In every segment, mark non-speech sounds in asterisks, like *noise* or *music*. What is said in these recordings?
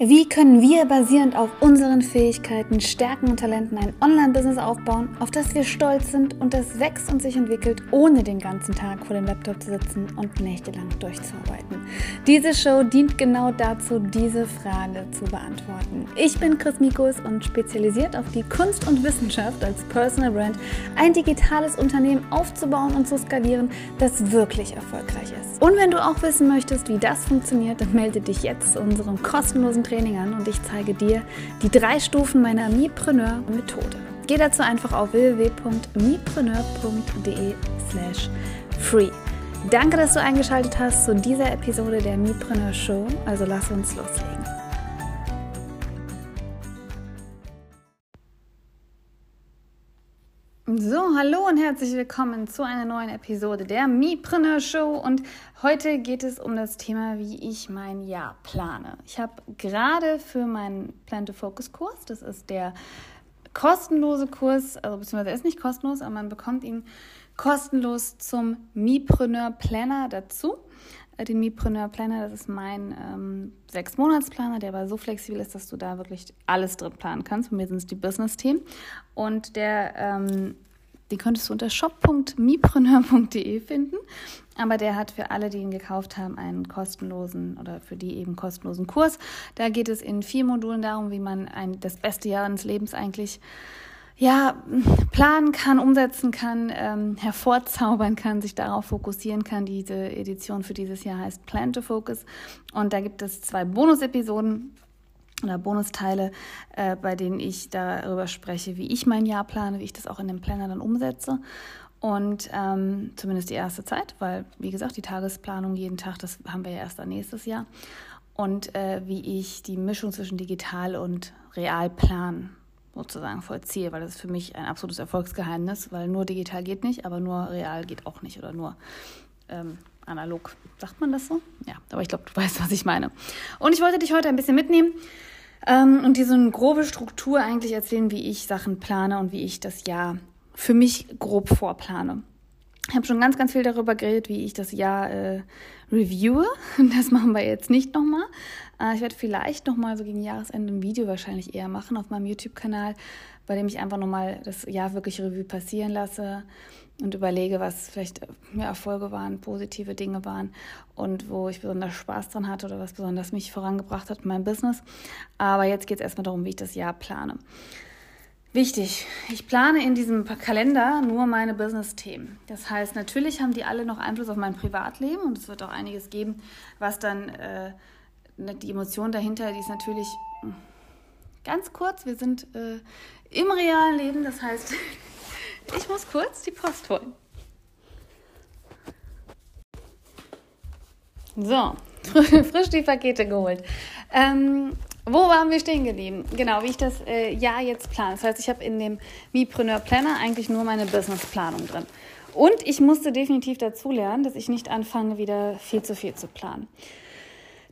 Wie können wir basierend auf unseren Fähigkeiten, Stärken und Talenten ein Online-Business aufbauen, auf das wir stolz sind und das wächst und sich entwickelt, ohne den ganzen Tag vor dem Laptop zu sitzen und nächtelang durchzuarbeiten? Diese Show dient genau dazu, diese Frage zu beantworten. Ich bin Chris Mikus und spezialisiert auf die Kunst und Wissenschaft als Personal Brand, ein digitales Unternehmen aufzubauen und zu skalieren, das wirklich erfolgreich ist. Und wenn du auch wissen möchtest, wie das funktioniert, dann melde dich jetzt zu unserem kostenlosen Training an und ich zeige dir die drei Stufen meiner Mipreneur-Methode. Geh dazu einfach auf www.mipreneur.de slash free. Danke, dass du eingeschaltet hast zu dieser Episode der Mipreneur Show. Also lass uns loslegen. So, hallo und herzlich willkommen zu einer neuen Episode der Mipreneur Show. Und heute geht es um das Thema, wie ich mein Jahr plane. Ich habe gerade für meinen Plan to Focus Kurs, das ist der kostenlose Kurs, also beziehungsweise er ist nicht kostenlos, aber man bekommt ihn kostenlos zum Mipreneur Planner dazu. Äh, den Mipreneur Planner, das ist mein ähm, Sechs-Monats-Planer, der aber so flexibel ist, dass du da wirklich alles drin planen kannst. Bei mir sind es die Business-Themen. Und der, ähm, den könntest du unter shop.mipreneur.de finden. Aber der hat für alle, die ihn gekauft haben, einen kostenlosen oder für die eben kostenlosen Kurs. Da geht es in vier Modulen darum, wie man ein, das beste Jahr des Lebens eigentlich ja, planen kann, umsetzen kann, ähm, hervorzaubern kann, sich darauf fokussieren kann. Diese Edition für dieses Jahr heißt Plan to Focus. Und da gibt es zwei Bonus-Episoden oder Bonusteile, äh, bei denen ich darüber spreche, wie ich mein Jahr plane, wie ich das auch in dem Planner dann umsetze. Und ähm, zumindest die erste Zeit, weil, wie gesagt, die Tagesplanung jeden Tag, das haben wir ja erst dann nächstes Jahr. Und äh, wie ich die Mischung zwischen digital und real planen sozusagen vollziehe, weil das ist für mich ein absolutes Erfolgsgeheimnis, weil nur digital geht nicht, aber nur real geht auch nicht oder nur ähm, analog. Sagt man das so? Ja, aber ich glaube, du *laughs* weißt, was ich meine. Und ich wollte dich heute ein bisschen mitnehmen ähm, und dir so eine grobe Struktur eigentlich erzählen, wie ich Sachen plane und wie ich das Jahr für mich grob vorplane. Ich habe schon ganz, ganz viel darüber geredet, wie ich das Jahr äh, reviewe. *laughs* Das machen wir jetzt nicht nochmal. Äh, ich werde vielleicht nochmal so gegen Jahresende ein Video wahrscheinlich eher machen auf meinem YouTube-Kanal, bei dem ich einfach nochmal das Jahr wirklich Revue passieren lasse und überlege, was vielleicht ja, Erfolge waren, positive Dinge waren und wo ich besonders Spaß dran hatte oder was besonders mich vorangebracht hat in meinem Business. Aber jetzt geht es erstmal darum, wie ich das Jahr plane. Wichtig, ich plane in diesem Kalender nur meine Business-Themen. Das heißt, natürlich haben die alle noch Einfluss auf mein Privatleben und es wird auch einiges geben, was dann äh, ne, die Emotion dahinter, die ist natürlich hm, ganz kurz. Wir sind äh, im realen Leben, das heißt, ich muss kurz die Post holen. So, *laughs* frisch die Pakete geholt. Ähm, wo waren wir stehen geblieben? Genau, wie ich das äh, Jahr jetzt plane. Das heißt, ich habe in dem Mipreneur Planner eigentlich nur meine Businessplanung drin. Und ich musste definitiv dazu lernen, dass ich nicht anfange, wieder viel zu viel zu planen.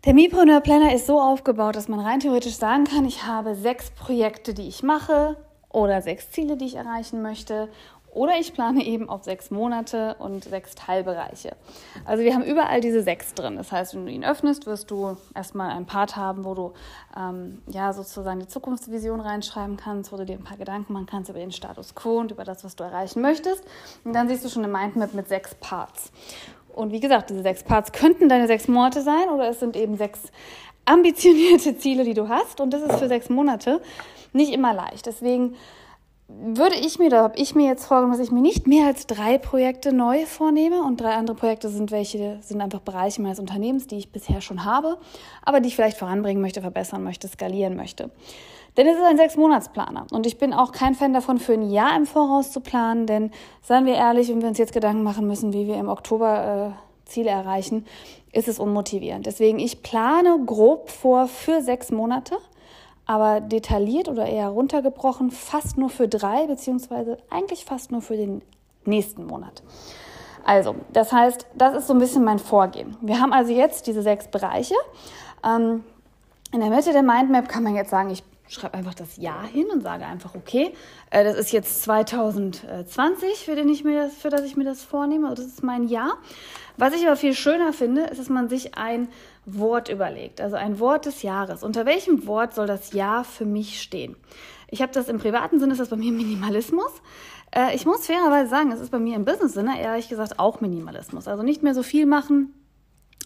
Der Mipreneur Planner ist so aufgebaut, dass man rein theoretisch sagen kann, ich habe sechs Projekte, die ich mache oder sechs Ziele, die ich erreichen möchte oder ich plane eben auf sechs Monate und sechs Teilbereiche. Also wir haben überall diese sechs drin. Das heißt, wenn du ihn öffnest, wirst du erstmal ein Part haben, wo du ähm, ja sozusagen die Zukunftsvision reinschreiben kannst, wo du dir ein paar Gedanken machen kannst über den Status quo und über das, was du erreichen möchtest. Und dann siehst du schon eine Mindmap mit sechs Parts. Und wie gesagt, diese sechs Parts könnten deine sechs Monate sein oder es sind eben sechs ambitionierte Ziele, die du hast. Und das ist für sechs Monate nicht immer leicht. Deswegen würde ich mir, da habe ich mir jetzt vorgenommen, dass ich mir nicht mehr als drei Projekte neu vornehme und drei andere Projekte sind welche, sind einfach Bereiche meines Unternehmens, die ich bisher schon habe, aber die ich vielleicht voranbringen möchte, verbessern möchte, skalieren möchte. Denn es ist ein Sechs-Monats-Planer und ich bin auch kein Fan davon, für ein Jahr im Voraus zu planen, denn seien wir ehrlich, wenn wir uns jetzt Gedanken machen müssen, wie wir im Oktober äh, Ziele erreichen, ist es unmotivierend. Deswegen, ich plane grob vor für sechs Monate aber detailliert oder eher runtergebrochen fast nur für drei, beziehungsweise eigentlich fast nur für den nächsten Monat. Also, das heißt, das ist so ein bisschen mein Vorgehen. Wir haben also jetzt diese sechs Bereiche. Ähm, in der Mitte der Mindmap kann man jetzt sagen, ich schreibe einfach das Jahr hin und sage einfach, okay, äh, das ist jetzt 2020, für, den ich mir das, für das ich mir das vornehme, also das ist mein Jahr. Was ich aber viel schöner finde, ist, dass man sich ein Wort überlegt, also ein Wort des Jahres. Unter welchem Wort soll das Jahr für mich stehen? Ich habe das im privaten Sinne, ist das bei mir *laughs* Minimalismus. Äh, ich muss fairerweise sagen, es ist bei mir im Business-Sinne ehrlich gesagt auch Minimalismus. Also nicht mehr so viel machen,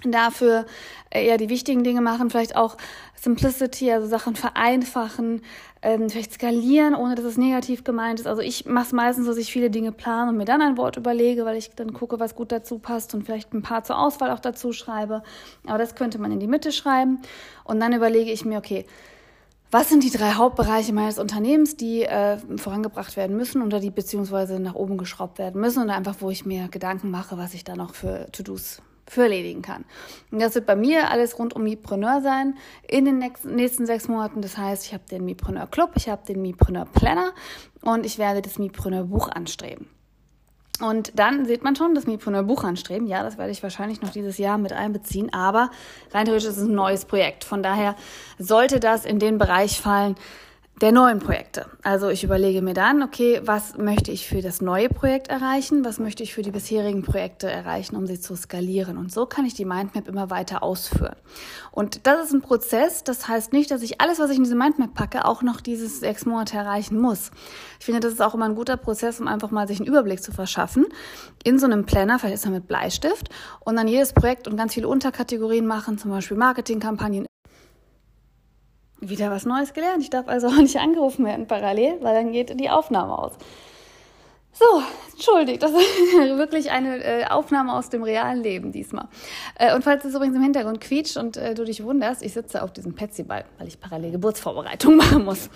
dafür eher die wichtigen Dinge machen, vielleicht auch Simplicity, also Sachen vereinfachen, ähm, vielleicht skalieren, ohne dass es negativ gemeint ist. Also ich mache es meistens dass ich viele Dinge plane und mir dann ein Wort überlege, weil ich dann gucke, was gut dazu passt und vielleicht ein paar zur Auswahl auch dazu schreibe. Aber das könnte man in die Mitte schreiben und dann überlege ich mir, okay, was sind die drei Hauptbereiche meines Unternehmens, die äh, vorangebracht werden müssen oder die beziehungsweise nach oben geschraubt werden müssen und einfach, wo ich mir Gedanken mache, was ich da noch für To-Dos für erledigen kann. Und das wird bei mir alles rund um Mipreneur sein in den nächsten sechs Monaten. Das heißt, ich habe den Mipreneur Club, ich habe den Mipreneur Planner und ich werde das Mipreneur Buch anstreben. Und dann sieht man schon das Mipreneur Buch anstreben. Ja, das werde ich wahrscheinlich noch dieses Jahr mit einbeziehen, aber rein theoretisch ist es ein neues Projekt. Von daher sollte das in den Bereich fallen, der neuen Projekte. Also ich überlege mir dann, okay, was möchte ich für das neue Projekt erreichen? Was möchte ich für die bisherigen Projekte erreichen, um sie zu skalieren? Und so kann ich die Mindmap immer weiter ausführen. Und das ist ein Prozess. Das heißt nicht, dass ich alles, was ich in diese Mindmap packe, auch noch dieses sechs Monate erreichen muss. Ich finde, das ist auch immer ein guter Prozess, um einfach mal sich einen Überblick zu verschaffen. In so einem Planner, vielleicht ist er mit Bleistift und dann jedes Projekt und ganz viele Unterkategorien machen, zum Beispiel Marketingkampagnen, wieder was Neues gelernt. Ich darf also auch nicht angerufen werden parallel, weil dann geht die Aufnahme aus. So, entschuldigt, das ist *laughs* wirklich eine äh, Aufnahme aus dem realen Leben diesmal. Äh, und falls es übrigens im Hintergrund quietscht und äh, du dich wunderst, ich sitze auf diesem Petsy-Ball, weil ich parallel Geburtsvorbereitung *laughs* machen muss.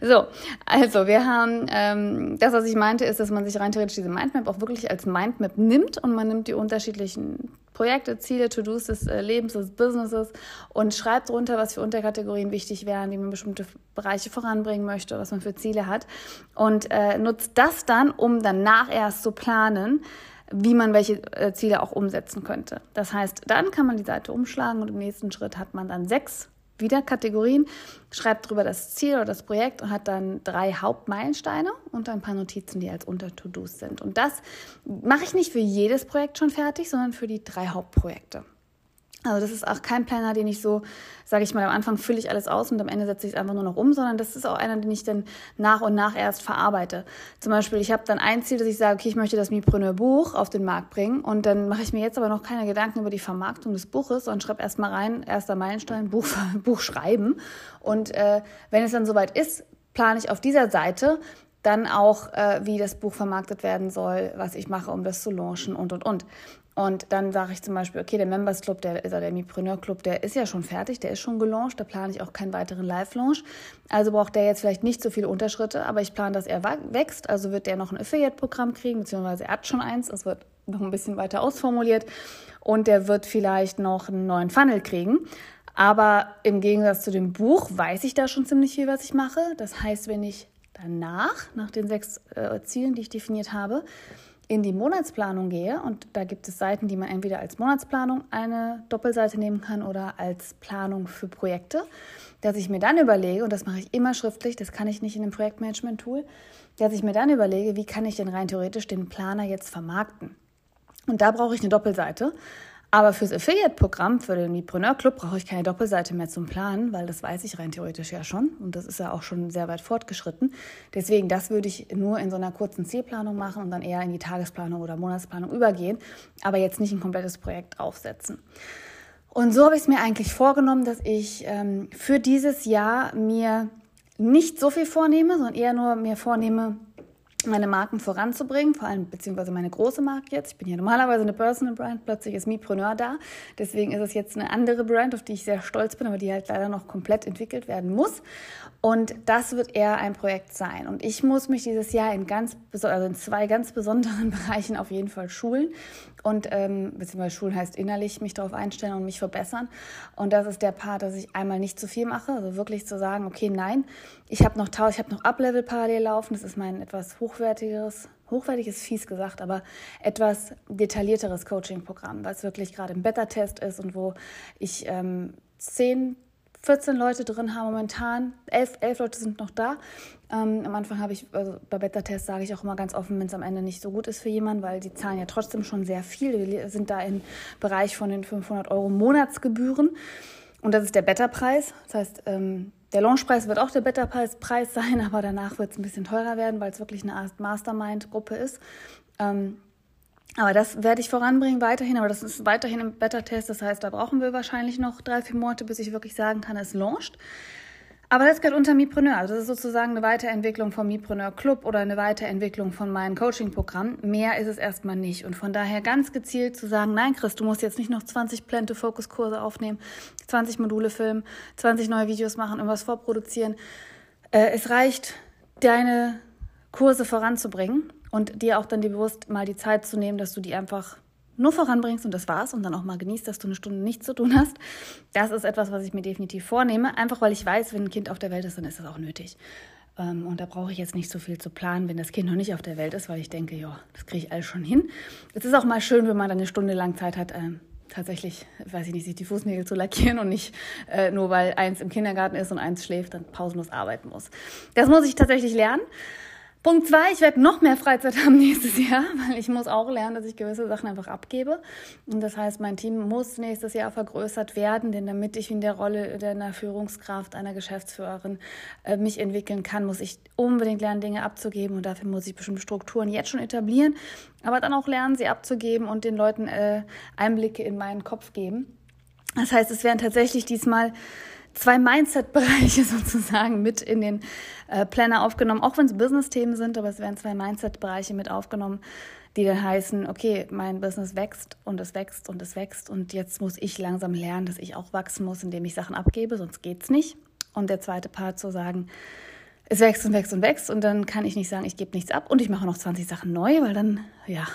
So, also wir haben, ähm, das, was ich meinte, ist, dass man sich rein theoretisch diese Mindmap auch wirklich als Mindmap nimmt und man nimmt die unterschiedlichen Projekte, Ziele, To-Dos des äh, Lebens, des Businesses und schreibt drunter, was für Unterkategorien wichtig wären, wie man bestimmte Bereiche voranbringen möchte, was man für Ziele hat und äh, nutzt das dann, um danach erst zu planen, wie man welche äh, Ziele auch umsetzen könnte. Das heißt, dann kann man die Seite umschlagen und im nächsten Schritt hat man dann sechs wieder Kategorien, schreibt drüber das Ziel oder das Projekt und hat dann drei Hauptmeilensteine und ein paar Notizen, die als Unter-To-Dos sind. Und das mache ich nicht für jedes Projekt schon fertig, sondern für die drei Hauptprojekte. Also das ist auch kein Planner, den ich so, sage ich mal, am Anfang fülle ich alles aus und am Ende setze ich es einfach nur noch um, sondern das ist auch einer, den ich dann nach und nach erst verarbeite. Zum Beispiel, ich habe dann ein Ziel, dass ich sage, okay, ich möchte das Mipreneur Buch auf den Markt bringen und dann mache ich mir jetzt aber noch keine Gedanken über die Vermarktung des Buches und schreibe erstmal rein, erster Meilenstein, Buch, *laughs* Buch schreiben. Und äh, wenn es dann soweit ist, plane ich auf dieser Seite dann auch, äh, wie das Buch vermarktet werden soll, was ich mache, um das zu launchen und, und, und. Und dann sage ich zum Beispiel, okay, der Members Club, der ist der Mipreneur Club, der ist ja schon fertig, der ist schon gelauncht, da plane ich auch keinen weiteren Live-Launch. Also braucht der jetzt vielleicht nicht so viele Unterschritte, aber ich plane, dass er wächst. Also wird der noch ein Affiliate-Programm kriegen, beziehungsweise er hat schon eins, das wird noch ein bisschen weiter ausformuliert. Und der wird vielleicht noch einen neuen Funnel kriegen. Aber im Gegensatz zu dem Buch weiß ich da schon ziemlich viel, was ich mache. Das heißt, wenn ich danach, nach den sechs äh, Zielen, die ich definiert habe, in die Monatsplanung gehe, und da gibt es Seiten, die man entweder als Monatsplanung eine Doppelseite nehmen kann oder als Planung für Projekte, dass ich mir dann überlege, und das mache ich immer schriftlich, das kann ich nicht in einem Projektmanagement-Tool, dass ich mir dann überlege, wie kann ich denn rein theoretisch den Planer jetzt vermarkten. Und da brauche ich eine Doppelseite. Aber fürs Affiliate-Programm, für den Mipreneur Club, brauche ich keine Doppelseite mehr zum Planen, weil das weiß ich rein theoretisch ja schon. Und das ist ja auch schon sehr weit fortgeschritten. Deswegen, das würde ich nur in so einer kurzen Zielplanung machen und dann eher in die Tagesplanung oder Monatsplanung übergehen, aber jetzt nicht ein komplettes Projekt aufsetzen. Und so habe ich es mir eigentlich vorgenommen, dass ich ähm, für dieses Jahr mir nicht so viel vornehme, sondern eher nur mir vornehme, meine Marken voranzubringen, vor allem beziehungsweise meine große Marke jetzt. Ich bin ja normalerweise eine Personal Brand, plötzlich ist Mipreneur da. Deswegen ist es jetzt eine andere Brand, auf die ich sehr stolz bin, aber die halt leider noch komplett entwickelt werden muss. Und das wird eher ein Projekt sein. Und ich muss mich dieses Jahr in ganz, also in zwei ganz besonderen *laughs* Bereichen auf jeden Fall schulen. Und ähm, beziehungsweise schulen heißt innerlich mich darauf einstellen und mich verbessern. Und das ist der Part, dass ich einmal nicht zu viel mache, also wirklich zu sagen, okay, nein, ich habe noch ich noch Uplevel parallel laufen. Das ist mein etwas hochwertigeres, hochwertiges fies gesagt, aber etwas detaillierteres Coaching-Programm, was wirklich gerade im Beta-Test ist und wo ich ähm, zehn 14 Leute drin habe momentan. Elf, elf Leute sind noch da. Ähm, am Anfang habe ich, also bei Beta-Tests sage ich auch immer ganz offen, wenn es am Ende nicht so gut ist für jemanden, weil die zahlen ja trotzdem schon sehr viel. Wir sind da im Bereich von den 500 Euro Monatsgebühren. Und das ist der Beta-Preis. Das heißt, ähm, der Launchpreis wird auch der Beta-Preis sein, *laughs* aber danach wird es ein bisschen teurer werden, weil es wirklich eine Mastermind-Gruppe ist. Ähm, aber das werde ich voranbringen weiterhin, aber das ist weiterhin im Beta-Test. Das heißt, da brauchen wir wahrscheinlich noch drei, vier Monate, bis ich wirklich sagen kann, es launcht. Aber das gehört unter Mipreneur. Also das ist sozusagen eine Weiterentwicklung vom Mipreneur Club oder eine Weiterentwicklung von meinem Coaching-Programm. Mehr ist es erstmal nicht. Und von daher ganz gezielt zu sagen, nein, Chris, du musst jetzt nicht noch 20 Plan-to-Focus-Kurse aufnehmen, 20 Module filmen, 20 neue Videos machen, irgendwas vorproduzieren. Äh, es reicht, deine Kurse voranzubringen und dir auch dann die bewusst mal die Zeit zu nehmen, dass du die einfach nur voranbringst und das war's und dann auch mal genießt, dass du eine Stunde nichts zu tun hast. Das ist etwas, was ich mir definitiv vornehme, einfach weil ich weiß, wenn ein Kind auf der Welt ist, dann ist das auch nötig. Ähm, und da brauche ich jetzt nicht so viel zu planen, wenn das Kind noch nicht auf der Welt ist, weil ich denke, ja, das kriege ich alles schon hin. Es ist auch mal schön, wenn man dann eine Stunde lang Zeit hat, ähm, tatsächlich, weiß ich nicht, sich die Fußnägel zu lackieren und nicht äh, nur weil eins im Kindergarten ist und eins schläft, dann pausenlos arbeiten muss. Das muss ich tatsächlich lernen. Punkt zwei, ich werde noch mehr Freizeit *laughs* haben nächstes Jahr, weil ich muss auch lernen, dass ich gewisse Sachen einfach abgebe. Und das heißt, mein Team muss nächstes Jahr vergrößert werden, denn damit ich in der Rolle einer Führungskraft, einer Geschäftsführerin äh, mich entwickeln kann, muss ich unbedingt lernen, Dinge abzugeben. Und dafür muss ich bestimmte Strukturen jetzt schon etablieren, aber dann auch lernen, sie abzugeben und den Leuten äh, Einblicke in meinen Kopf geben. Das heißt, es werden tatsächlich diesmal zwei Mindset-Bereiche *laughs* sozusagen mit in den äh, Planner aufgenommen, auch wenn es Business-Themen sind, aber es werden zwei Mindset-Bereiche mit aufgenommen, die dann heißen, okay, mein Business wächst und es wächst und es wächst und jetzt muss ich langsam lernen, dass ich auch wachsen muss, indem ich Sachen abgebe, sonst geht's nicht. Und der zweite Part zu sagen, es wächst und wächst und wächst und dann kann ich nicht sagen, ich gebe nichts ab und ich mache noch 20 Sachen neu, weil dann, ja,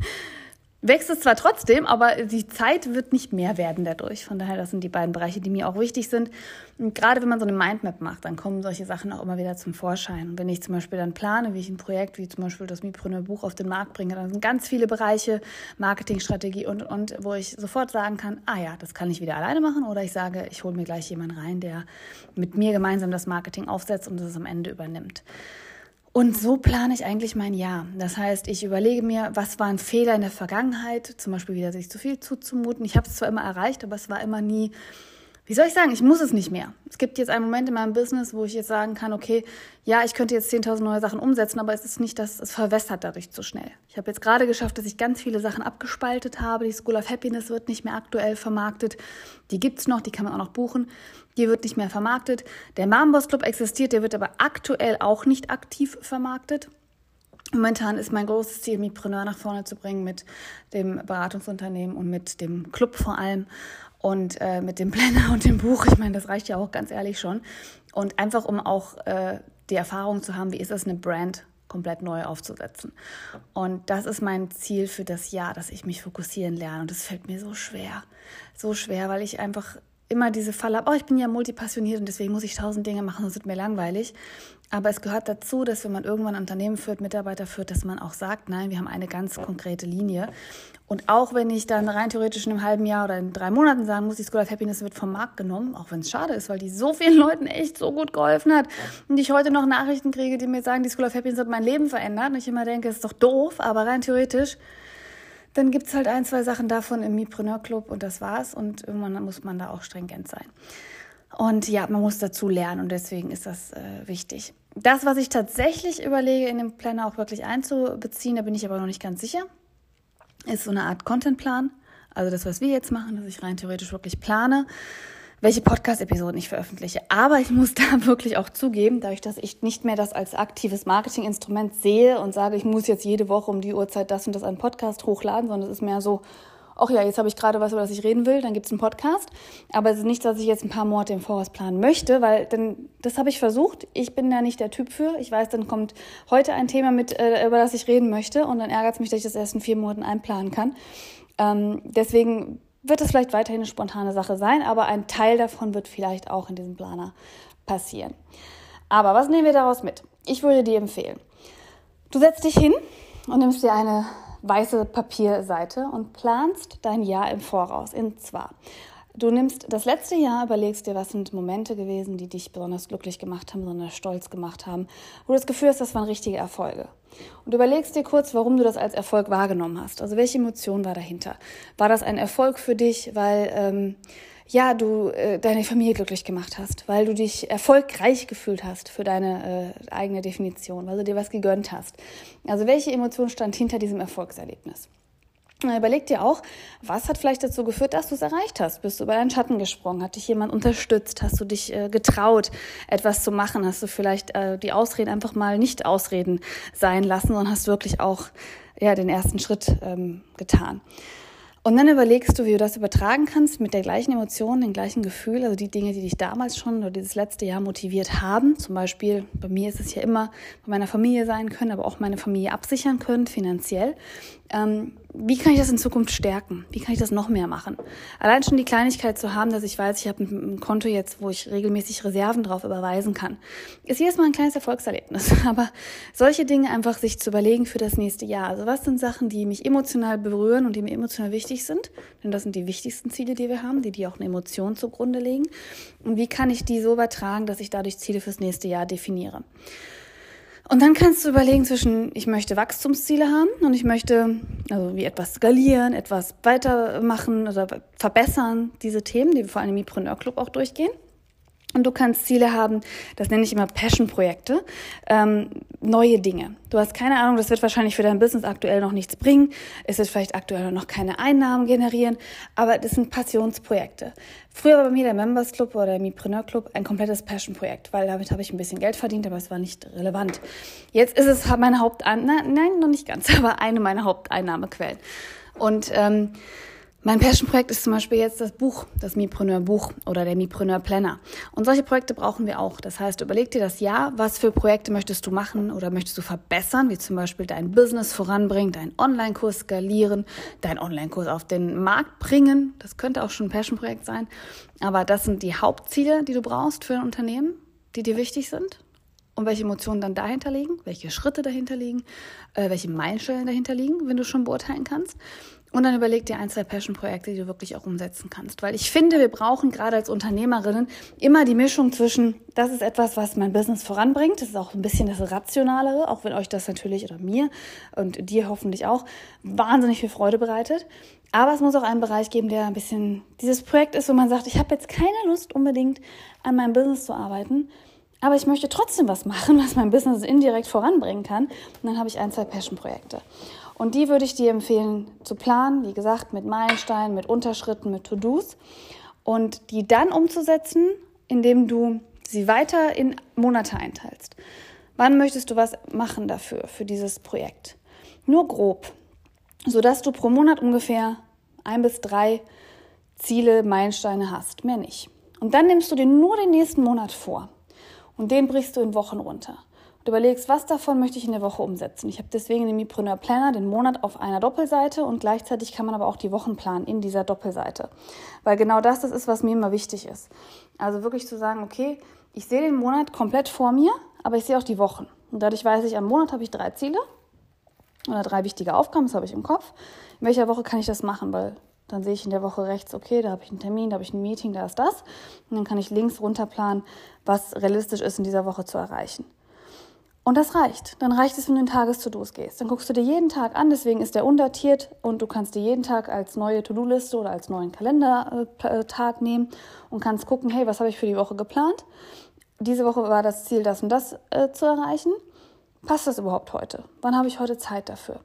*laughs* wächst es zwar trotzdem, aber die Zeit wird nicht mehr werden dadurch. Von daher, das sind die beiden Bereiche, die mir auch wichtig sind. Und gerade wenn man so eine Mindmap macht, dann kommen solche Sachen auch immer wieder zum Vorschein. Und wenn ich zum Beispiel dann plane, wie ich ein Projekt wie zum Beispiel das Mipreneur Buch auf den Markt bringe, dann sind ganz viele Bereiche, Marketingstrategie und, und, wo ich sofort sagen kann, ah ja, das kann ich wieder alleine machen oder ich sage, ich hole mir gleich jemanden rein, der mit mir gemeinsam das Marketing aufsetzt und das am Ende übernimmt. Und so plane ich eigentlich mein Jahr. Das heißt, ich überlege mir, was waren Fehler in der Vergangenheit, zum Beispiel wieder sich zu viel zuzumuten. Ich habe es zwar immer erreicht, aber es war immer nie wie soll ich sagen, ich muss es nicht mehr. Es gibt jetzt einen Moment in meinem Business, wo ich jetzt sagen kann, okay, ja, ich könnte jetzt 10.000 neue Sachen umsetzen, aber es ist nicht, dass es verwässert dadurch zu schnell. Ich habe jetzt gerade geschafft, dass ich ganz viele Sachen abgespaltet habe. Die School of Happiness wird nicht mehr aktuell vermarktet. Die gibt's noch, die kann man auch noch buchen. Die wird nicht mehr vermarktet. Der Mambos Club existiert, der wird aber aktuell auch nicht aktiv vermarktet. Momentan ist mein großes Ziel, Mipreneur nach vorne zu bringen mit dem Beratungsunternehmen und mit dem Club vor allem und äh, mit dem Planner *laughs* und dem Buch. Ich meine, das reicht ja auch ganz ehrlich schon. Und einfach, um auch äh, die Erfahrung zu haben, wie ist es, eine Brand komplett neu aufzusetzen. Und das ist mein Ziel für das Jahr, dass ich mich fokussieren lerne. Und das fällt mir so schwer. So schwer, weil ich einfach immer diese Falle habe, oh, ich bin ja multipassioniert und deswegen muss ich tausend Dinge machen, sonst wird mir langweilig. Aber es gehört dazu, dass wenn man irgendwann ein Unternehmen führt, Mitarbeiter führt, dass man auch sagt, nein, wir haben eine ganz konkrete Linie. Und auch wenn ich dann rein theoretisch in einem halben Jahr oder in drei Monaten sagen muss, die School of Happiness wird vom Markt genommen, auch wenn es schade ist, weil die so vielen Leuten echt so gut geholfen hat und ich heute noch Nachrichten kriege, die mir sagen, die School of Happiness hat mein Leben verändert und ich immer denke, es ist doch doof, aber rein theoretisch, dann gibt es halt ein, zwei Sachen davon im Mipreneur Club und das war's und irgendwann muss man da auch stringent sein. Und ja, man muss dazu lernen und deswegen ist das äh, wichtig. Das, was ich tatsächlich überlege, in den Planner auch wirklich einzubeziehen, da bin ich aber noch nicht ganz sicher, ist so eine Art Contentplan. Also das, was wir jetzt machen, dass ich rein theoretisch wirklich plane, welche Podcast-Episoden ich veröffentliche. Aber ich muss *laughs* da wirklich auch zugeben, dadurch, dass ich nicht mehr das als aktives Marketinginstrument sehe und sage, ich muss jetzt jede Woche um die Uhrzeit das und das an Podcast hochladen, sondern es ist mehr so, ach ja, jetzt habe ich gerade was, über das ich reden will, dann gibt es einen Podcast. Aber es ist nicht, dass ich jetzt ein paar Monate im Voraus planen möchte, weil dann, das habe ich versucht. Ich bin da nicht der Typ für. Ich weiß, dann kommt heute ein Thema mit, äh, über das ich reden möchte und dann ärgert es mich, dass ich das erst in vier Monaten einplanen kann. Ähm, deswegen wird es vielleicht weiterhin eine spontane Sache sein, aber ein Teil davon wird vielleicht auch in diesem Planer passieren. Aber was nehmen wir daraus mit? Ich würde dir empfehlen, du setzt dich hin und nimmst dir eine weiße Papierseite und planst dein Jahr im Voraus. Und zwar Du nimmst das letzte Jahr, überlegst dir, was sind Momente gewesen, die dich besonders glücklich gemacht haben, besonders stolz gemacht haben, wo du das Gefühl hast, das waren richtige Erfolge. Und überlegst dir kurz, warum du das als Erfolg wahrgenommen hast. Also welche Emotion war dahinter? War das ein Erfolg für dich, weil ähm, ja du äh, deine Familie glücklich gemacht hast, weil du dich erfolgreich gefühlt hast für deine äh, eigene Definition, weil du dir was gegönnt hast? Also welche Emotion stand hinter diesem Erfolgserlebnis? Überleg dir auch, was hat vielleicht dazu geführt, dass du es erreicht hast? Bist du über deinen Schatten gesprungen? Hat dich jemand unterstützt? Hast du dich äh, getraut, etwas zu machen? Hast du vielleicht äh, die Ausreden einfach mal nicht Ausreden sein lassen und hast wirklich auch ja, den ersten Schritt ähm, getan? Und dann überlegst du, wie du das übertragen kannst mit der gleichen Emotion, dem gleichen Gefühl, also die Dinge, die dich damals schon oder dieses letzte Jahr motiviert haben. Zum Beispiel, bei mir ist es ja immer bei meiner Familie sein können, aber auch meine Familie absichern können, finanziell. Ähm, wie kann ich das in Zukunft stärken? Wie kann ich das noch mehr machen? Allein schon die Kleinigkeit zu haben, dass ich weiß, ich habe ein, Konto jetzt, wo ich regelmäßig Reserven drauf überweisen kann, ist jedes Mal ein kleines Erfolgserlebnis. *laughs* Aber solche Dinge einfach sich zu überlegen für das nächste Jahr. Also was sind Sachen, die mich emotional berühren und die mir emotional wichtig sind? Denn das sind die wichtigsten Ziele, die wir haben, die die auch eine Emotion zugrunde legen. Und wie kann ich die so übertragen, dass ich dadurch Ziele fürs nächste Jahr definiere? Und dann kannst du überlegen zwischen, ich möchte Wachstumsziele haben und ich möchte also wie etwas skalieren, etwas weitermachen oder verbessern, diese Themen, die wir vor allem im Mipreneur Club auch durchgehen. Und du kannst Ziele haben, das nenne ich immer Passion-Projekte, ähm, neue Dinge. Du hast keine Ahnung, das wird wahrscheinlich für dein Business aktuell noch nichts bringen, es wird vielleicht aktuell noch keine Einnahmen generieren, aber das sind Passionsprojekte. Früher war bei mir der Members Club oder der Mipreneur Club ein komplettes Passion-Projekt, weil damit habe ich ein bisschen Geld verdient, aber es war nicht relevant. Jetzt ist es meine Haupteinnahme, nein, noch nicht ganz, *laughs* aber eine meiner Haupteinnahmequellen. Und ähm, mein Passion-Projekt ist zum Beispiel jetzt das Buch, das Mipreneur-Buch oder der Mipreneur-Planner. Und solche Projekte brauchen wir auch. Das heißt, überleg dir das Jahr, was für Projekte möchtest du machen oder möchtest du verbessern, wie zum Beispiel dein Business voranbringen, deinen Online-Kurs skalieren, deinen Online-Kurs auf den Markt bringen. Das könnte auch schon ein Passion-Projekt sein. Aber das sind die Hauptziele, die du brauchst für ein Unternehmen, die dir wichtig sind. Und welche Emotionen dann dahinter liegen, welche Schritte dahinter liegen, äh, welche Meilensteine dahinter liegen, wenn du schon beurteilen kannst. Und dann überleg dir ein, zwei Passion-Projekte, die du wirklich auch umsetzen kannst. Weil ich finde, wir brauchen gerade als Unternehmerinnen immer die Mischung zwischen, das ist etwas, was mein Business voranbringt. Das ist auch ein bisschen das Rationalere, auch wenn euch das natürlich oder mir und dir hoffentlich auch wahnsinnig viel Freude bereitet. Aber es muss auch einen Bereich geben, der ein bisschen dieses Projekt ist, wo man sagt, ich habe jetzt keine Lust unbedingt an meinem Business zu arbeiten, aber ich möchte trotzdem was machen, was mein Business indirekt voranbringen kann. Und dann habe ich ein, zwei Passion-Projekte. Und die würde ich dir empfehlen zu planen, wie gesagt, mit Meilensteinen, mit Unterschritten, mit To-Dos und die dann umzusetzen, indem du sie weiter in Monate einteilst. Wann möchtest du was machen dafür, für dieses Projekt? Nur grob, sodass du pro Monat ungefähr ein bis drei Ziele, Meilensteine hast, mehr nicht. Und dann nimmst du dir nur den nächsten Monat vor und den brichst du in Wochen runter und überlegst, was davon möchte ich in der Woche umsetzen. Ich habe deswegen den Mipreneur Planner, den Monat auf einer Doppelseite und gleichzeitig kann man aber auch die Wochen planen in dieser Doppelseite. Weil genau das das ist, was mir immer wichtig ist. Also wirklich zu sagen, okay, ich sehe den Monat komplett vor mir, aber ich sehe auch die Wochen. Und dadurch weiß ich, am Monat habe ich drei Ziele oder drei wichtige Aufgaben, das habe ich im Kopf. In welcher Woche kann ich das machen? Weil dann sehe ich in der Woche rechts, okay, da habe ich einen Termin, da habe ich ein Meeting, da ist das. Und dann kann ich links runterplanen, was realistisch ist in dieser Woche zu erreichen. Und das reicht. Dann reicht es, wenn du in Tages-To-Dos gehst. Dann guckst du dir jeden Tag an, deswegen ist der undatiert und du kannst dir jeden Tag als neue To-Do-Liste oder als neuen Kalendertag nehmen und kannst gucken, hey, was habe ich für die Woche geplant? Diese Woche war das Ziel, das und das äh, zu erreichen. Passt das überhaupt heute? Wann habe ich heute Zeit dafür?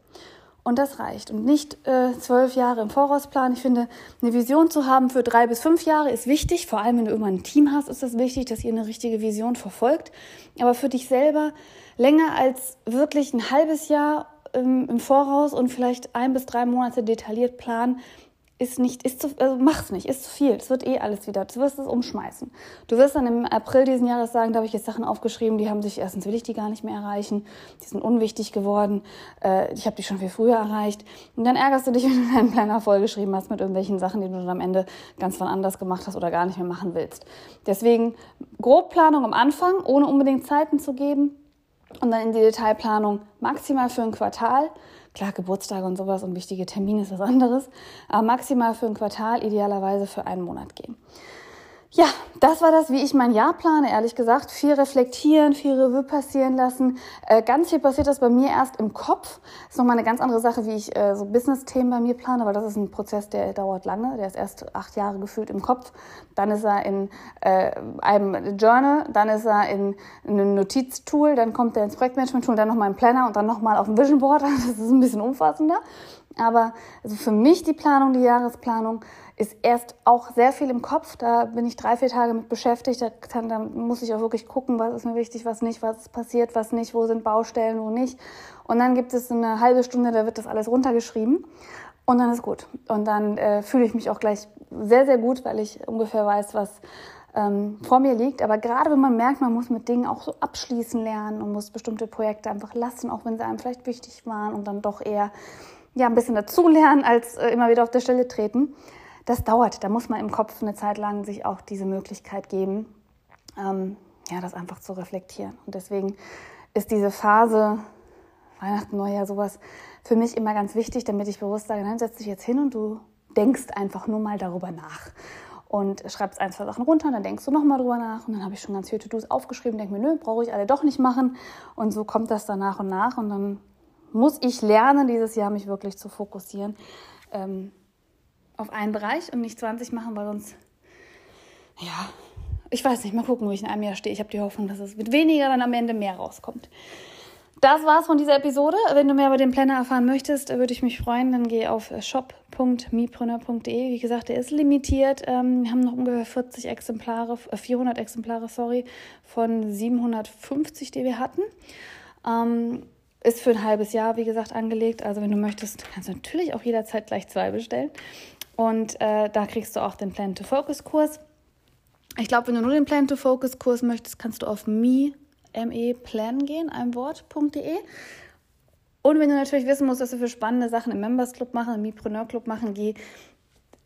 Und das reicht. Und nicht äh, zwölf Jahre im Voraus planen. Ich finde, eine Vision zu haben für drei bis fünf Jahre ist wichtig. Vor allem, wenn du irgendwann ein Team hast, ist es das wichtig, dass ihr eine richtige Vision verfolgt. Aber für dich selber länger als wirklich ein halbes Jahr ähm, im Voraus und vielleicht ein bis drei Monate detailliert planen, ist nicht, ist zu, also mach's nicht, ist zu viel. Es wird eh alles wieder, du wirst es umschmeißen. Du wirst dann im April diesen Jahres sagen, da habe ich jetzt Sachen aufgeschrieben, die haben sich, erstens will ich die gar nicht mehr erreichen, die sind unwichtig geworden, äh, ich habe die schon viel früher erreicht. Und dann ärgerst du dich, *laughs* wenn du deinen Planer vollgeschrieben hast mit irgendwelchen Sachen, die du dann am Ende ganz von anders gemacht hast oder gar nicht mehr machen willst. Deswegen Grobplanung am Anfang, ohne unbedingt Zeiten zu geben, Und dann in die Detailplanung maximal für ein Quartal. Klar, Geburtstage und sowas und wichtige Termine ist was anderes. Aber maximal für ein Quartal, idealerweise für einen Monat gehen. Ja, das war das, wie ich mein Jahr plane, ehrlich gesagt. Viel reflektieren, viel Revue passieren lassen. Äh, ganz viel passiert das bei mir erst im Kopf. Ist nochmal eine ganz andere Sache, wie ich äh, so Business-Themen bei mir plane, weil das ist ein Prozess, der dauert lange. Der ist erst acht Jahre gefühlt im Kopf. Dann ist er in äh, einem Journal, dann ist er in, in einem Notiztool, dann kommt er ins Projektmanagement-Tool, dann nochmal im Planner und dann nochmal auf dem Vision Board. *laughs* Das ist ein bisschen umfassender. Aber also für mich die Planung, die Jahresplanung, ist erst auch sehr viel im Kopf. Da bin ich drei, vier Tage mit beschäftigt. Da, kann, da muss ich auch wirklich gucken, was ist mir wichtig, was nicht, was passiert, was nicht, wo sind Baustellen, wo nicht. Und dann gibt es eine halbe Stunde, da wird das alles runtergeschrieben. Und dann ist gut. Und dann äh, fühle ich mich auch gleich sehr, sehr gut, weil ich ungefähr weiß, was ähm, vor mir liegt. Aber gerade wenn man merkt, man muss mit Dingen auch so abschließen lernen und muss bestimmte Projekte einfach lassen, auch wenn sie einem vielleicht wichtig waren und dann doch eher ja, ein bisschen dazulernen, als äh, immer wieder auf der Stelle treten, das dauert. Da muss man im Kopf eine Zeit lang sich auch diese Möglichkeit geben, ähm, ja, das einfach zu reflektieren. Und deswegen ist diese Phase Weihnachten, Neujahr, sowas für mich immer ganz wichtig, damit ich bewusst sage, dann setz dich jetzt hin und du denkst einfach nur mal darüber nach. Und schreibst ein, zwei Sachen runter, dann denkst du nochmal drüber nach und dann habe ich schon ganz viele To-Dos aufgeschrieben, denke mir, nö, brauche ich alle doch nicht machen. Und so kommt das dann nach und nach und dann muss ich lernen, dieses Jahr mich wirklich zu fokussieren. Ähm, auf einen Bereich und nicht 20 machen, weil sonst, ja, ich weiß nicht, mal gucken, wo ich in einem Jahr stehe. Ich habe die Hoffnung, dass es mit weniger dann am Ende mehr rauskommt. Das war's von dieser Episode. Wenn du mehr über den Planner erfahren möchtest, würde ich mich freuen. Dann geh auf shop.mipreneur.de. Wie gesagt, der ist limitiert. Ähm, wir haben noch ungefähr 40 Exemplare, 400 äh, Exemplare, sorry, von 750, die wir hatten. Ist für ein halbes Jahr, wie gesagt, angelegt. Also wenn du möchtest, kannst du natürlich auch jederzeit gleich zwei bestellen. Und äh, da kriegst du auch den Plan to Focus Kurs. Ich glaube, wenn du nur den Plan to Focus Kurs möchtest, kannst du auf me, me plan gehen, ein Wort.de. Und wenn du natürlich wissen musst, was wir für spannende Sachen im Members Club machen, im Mipreneur Club machen, geh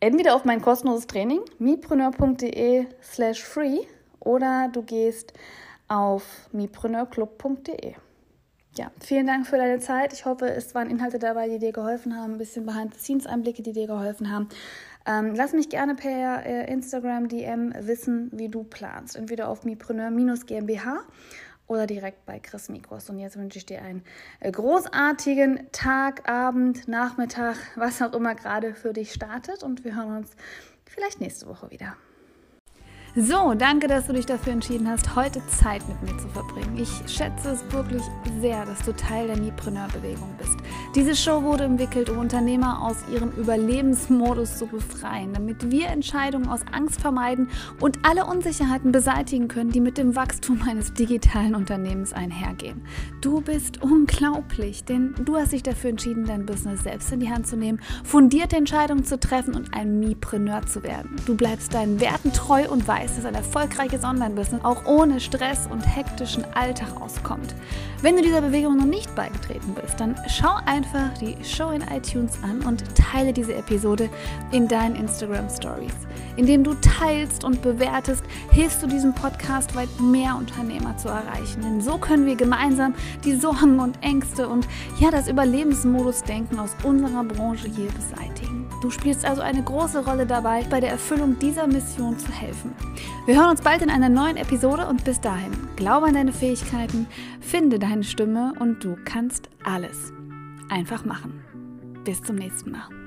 entweder auf mein kostenloses Training, mipreneur.de slash free, oder du gehst auf mipreneurclub.de ja, vielen Dank für deine Zeit. Ich hoffe, es waren Inhalte dabei, die dir geholfen haben, ein bisschen Behind-the-Scenes-Einblicke, die dir geholfen haben. Ähm, lass mich gerne per äh, Instagram DM wissen, wie du planst. Entweder auf mipreneur-gmbh oder direkt bei Chris Mikros. Und jetzt wünsche ich dir einen äh, großartigen Tag, Abend, Nachmittag, was auch immer gerade für dich startet. Und wir hören uns vielleicht nächste Woche wieder. So, danke, dass du dich dafür entschieden hast, heute Zeit mit mir zu verbringen. Ich schätze es wirklich sehr, dass du Teil der Mipreneur-Bewegung bist. Diese Show wurde entwickelt, um Unternehmer aus ihrem Überlebensmodus zu befreien, damit wir Entscheidungen aus Angst vermeiden und alle Unsicherheiten beseitigen können, die mit dem Wachstum eines digitalen Unternehmens einhergehen. Du bist unglaublich, denn du hast dich dafür entschieden, dein Business selbst in die Hand zu nehmen, fundierte Entscheidungen zu treffen und ein Mipreneur zu werden. Du bleibst deinen Werten treu und weißt, weiß, dass ein erfolgreiches Online-Business auch ohne Stress und hektischen Alltag auskommt. Wenn du dieser Bewegung noch nicht beigetreten bist, dann schau einfach die Show in iTunes an und teile diese Episode in deinen Instagram Stories. Indem du teilst und bewertest, hilfst du diesem Podcast weit mehr Unternehmer zu erreichen. Denn so können wir gemeinsam die Sorgen und Ängste und ja, das Überlebensmodus-Denken aus unserer Branche hier beseitigen. Du spielst also eine große Rolle dabei, bei der Erfüllung dieser Mission zu helfen. Wir hören uns bald in einer neuen Episode und bis dahin, glaube an deine Fähigkeiten, finde deine Stimme und du kannst alles. Einfach machen. Bis zum nächsten Mal.